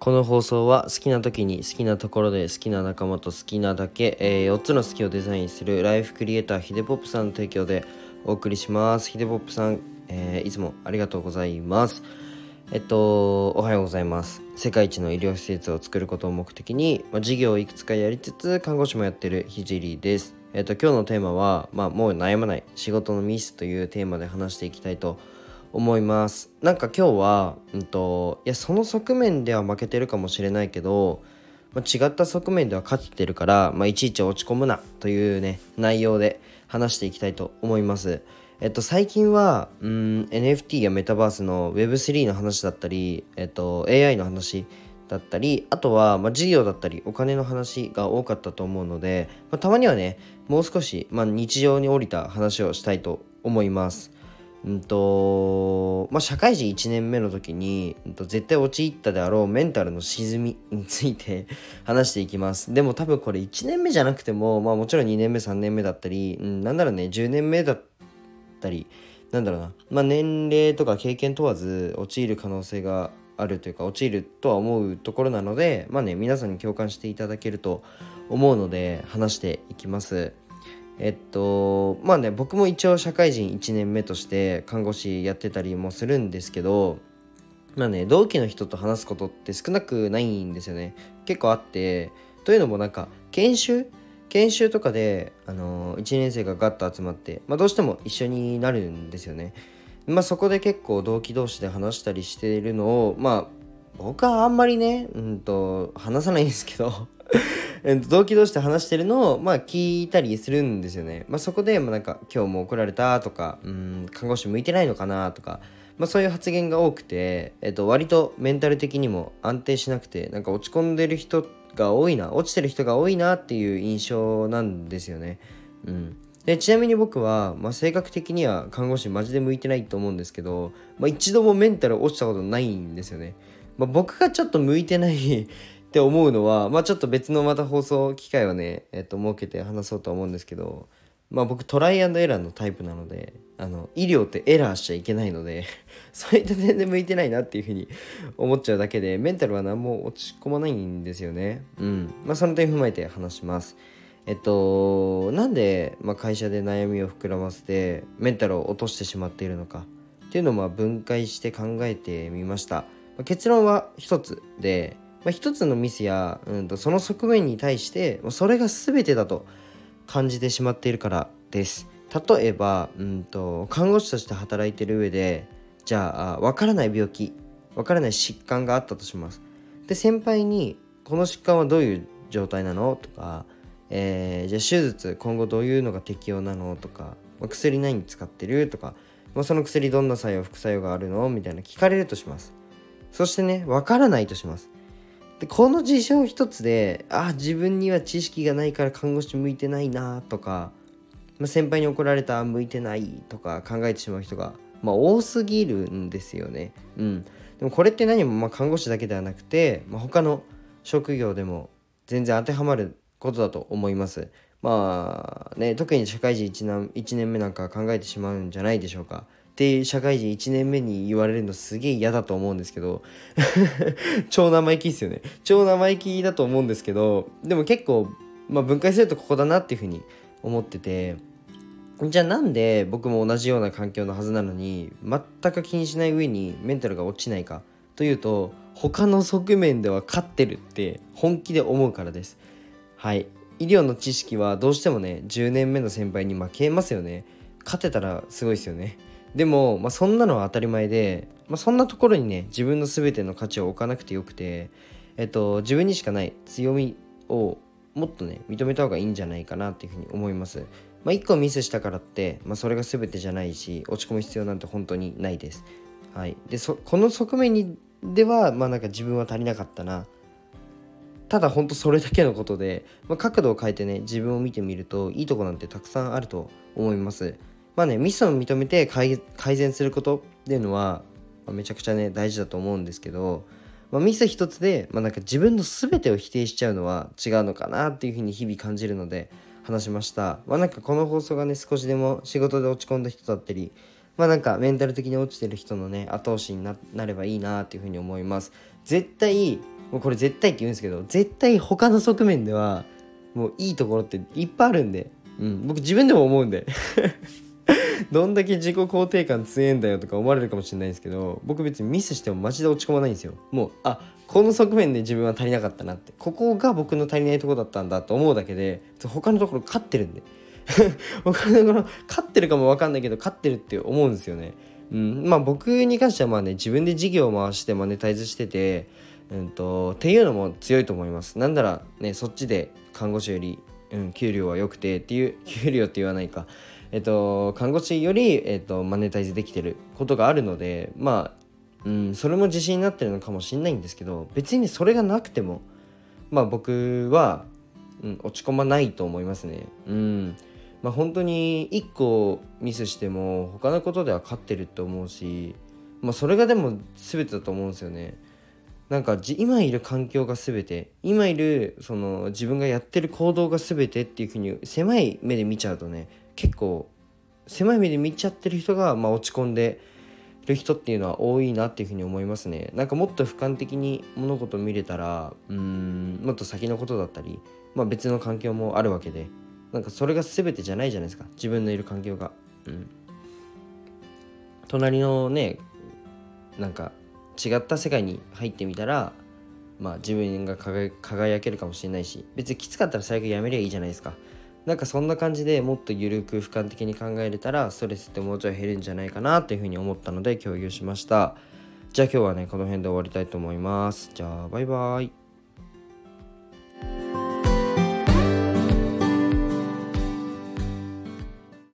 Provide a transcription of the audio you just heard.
この放送は好きな時に好きなところで好きな仲間と好きなだけ、えー、4つの好きをデザインするライフクリエイターヒデポップさんの提供でお送りします。ヒデポップさん、えー、いつもありがとうございます。えっとおはようございます。世界一の医療施設を作ることを目的に、まあ、事業をいくつかやりつつ看護師もやってるひじりです。えっと今日のテーマは、まあ、もう悩まない。仕事のミスというテーマで話していきたいと思います思います。なんか今日は、うんと、いやその側面では負けてるかもしれないけど、まあ、違った側面では勝ってるから、まあ、いちいち落ち込むなというね内容で話していきたいと思います。えっと最近はうん NFT やメタバースの Web3 の話だったり、えっと、AI の話だったりあとは、まあ、事業だったりお金の話が多かったと思うので、まあ、たまにはねもう少し、まあ、日常に降りた話をしたいと思います。うんとまあ、社会人1年目の時に、うん、と絶対陥ったであろうメンタルの沈みについて 話していきますでも多分これ1年目じゃなくても、まあ、もちろん2年目3年目だったり、うん、なんだろうね10年目だったりなんだろうな、まあ、年齢とか経験問わず陥る可能性があるというか陥るとは思うところなのでまあね皆さんに共感していただけると思うので話していきます。えっとまあね僕も一応社会人1年目として看護師やってたりもするんですけどまあね同期の人と話すことって少なくないんですよね結構あってというのもなんか研修？研修とかで、あのー、1年生がガッと集まって、まあ、どうしても一緒になるんですよね。まあ、そこで結構同期同士で話したりしているのをまあ僕はあんまりね、うんと話さないんですけど同期同士で話してるのを、まあ、聞いたりするんですよね。まあ、そこで、まあ、なんか、今日も怒られたとか、うん、看護師向いてないのかなとか、まあ、そういう発言が多くて、えっと、割とメンタル的にも安定しなくて、なんか落ち込んでる人が多いな、落ちてる人が多いなっていう印象なんですよね。うん。でちなみに僕は、まあ、性格的には看護師マジで向いてないと思うんですけど、まあ、一度もメンタル落ちたことないんですよね。まあ、僕がちょっと向いてないって思うのは、まあちょっと別のまた放送機会をね、えっと、設けて話そうと思うんですけど、まあ僕トライアンドエラーのタイプなので、あの、医療ってエラーしちゃいけないので そういった点で向いてないなっていうふうに思っちゃうだけで、メンタルは何も落ち込まないんですよね。うん。まあその点踏まえて話します。えっと、なんで、まあ、会社で悩みを膨らませてメンタルを落としてしまっているのかっていうのをまあ分解して考えてみました。まあ、結論は一つで、まあ、一つのミスや、うんと、その側面に対してそれが全てだと感じてしまっているからです。例えば、うんと、看護師として働いてる上でじゃあ分からない病気分からない疾患があったとします。で先輩に「この疾患はどういう状態なの?」とか、えー、じゃあ手術今後どういうのが適用なの?」とか、まあ、薬何使ってる?」とか、まあ、その薬どんな作用副作用があるの？みたいな聞かれるとします。そしてね分からないとします。でこの事象一つであ自分には知識がないから看護師向いてないなとか、まあ、先輩に怒られた向いてないとか考えてしまう人が、まあ、多すぎるんですよね。うん、でもこれって何もまあ看護師だけではなくて、まあ、他の職業でも全然当てはまることだと思います。まあね特に社会人 1, 1年目なんか考えてしまうんじゃないでしょうか。って社会人1年目に言われるのすげえ嫌だと思うんですけど。超生意気っすよね。超生意気だと思うんですけど。でも結構、まあ、分解するとここだなっていうふうに思ってて。じゃあなんで僕も同じような環境のはずなのに全く気にしない上にメンタルが落ちないか。というと他の側面では勝ってるって本気で思うからです。はい。医療の知識はどうしてもね10年目の先輩に負けますよね勝てたらすごいですよねでも、まあ、そんなのは当たり前で、まあ、そんなところにね自分の全ての価値を置かなくてよくて、えっと、自分にしかない強みをもっとね認めた方がいいんじゃないかなっていうふうに思います。まあ、1個ミスしたからって、まあ、それが全てじゃないし落ち込む必要なんて本当にないです。はい、でそこの側面にではまあなんか自分は足りなかったなただ本当それだけのことで、まあ、角度を変えてね自分を見てみるといいとこなんてたくさんあると思います。まあねミスを認めて改善することっていうのは、まあ、めちゃくちゃね大事だと思うんですけど、まあ、ミス一つで、まあ、なんか自分の全てを否定しちゃうのは違うのかなっていうふうに日々感じるので話しました。まあなんかこの放送がね少しでも仕事で落ち込んだ人だったりまあなんかメンタル的に落ちてる人のね後押しになればいいなっていうふうに思います。絶対もうこれ絶対って言うんですけど絶対他の側面ではもういいところっていっぱいあるんで、うん、僕自分でも思うんで どんだけ自己肯定感強えんだよとか思われるかもしれないんですけど僕別にミスしてもマジで落ち込まないんですよ。もうあこの側面で自分は足りなかったなって。ここが僕の足りないとこだったんだと思うだけで他のところ勝ってるんで。他のところ勝ってるかも分かんないけど勝ってるって思うんですよね。うんまあ僕に関してはまあね自分で事業を回してマネタイズしててうんとっていうのも強いと思いますなんならねそっちで看護師より、うん、給料は良くてっていう 給料って言わないかえっと、看護師より、えっと、マネタイズできてることがあるのでまあ、うん、それも自信になってるのかもしれないんですけど別にそれがなくてもまあ僕は、うん、落ち込まないと思いますね。うんまあ、本当に1個ミスしても他のことでは勝ってると思うし、まあ、それがでも全てだと思うんですよね。なんか今いる環境が全て今いるその自分がやってる行動が全てっていうふうに狭い目で見ちゃうとね結構狭い目で見ちゃってる人が、まあ、落ち込んでる人っていうのは多いなっていうふうに思いますね。なんかもっと俯瞰的に物事を見れたらうんもっと先のことだったり、まあ、別の環境もあるわけでなんかそれが全てじゃないじゃないですか。自分のいる環境が。うん。隣のねなんか違った世界に入ってみたらまあ自分が輝けるかもしれないし別にきつかったら最悪やめりゃいいじゃないですか。なんかそんな感じでもっと緩く俯瞰的に考えれたらストレスってもうちょい減るんじゃないかなというふうに思ったので共有しました。じゃあ今日はねこの辺で終わりたいと思います。じゃあバイバーイ。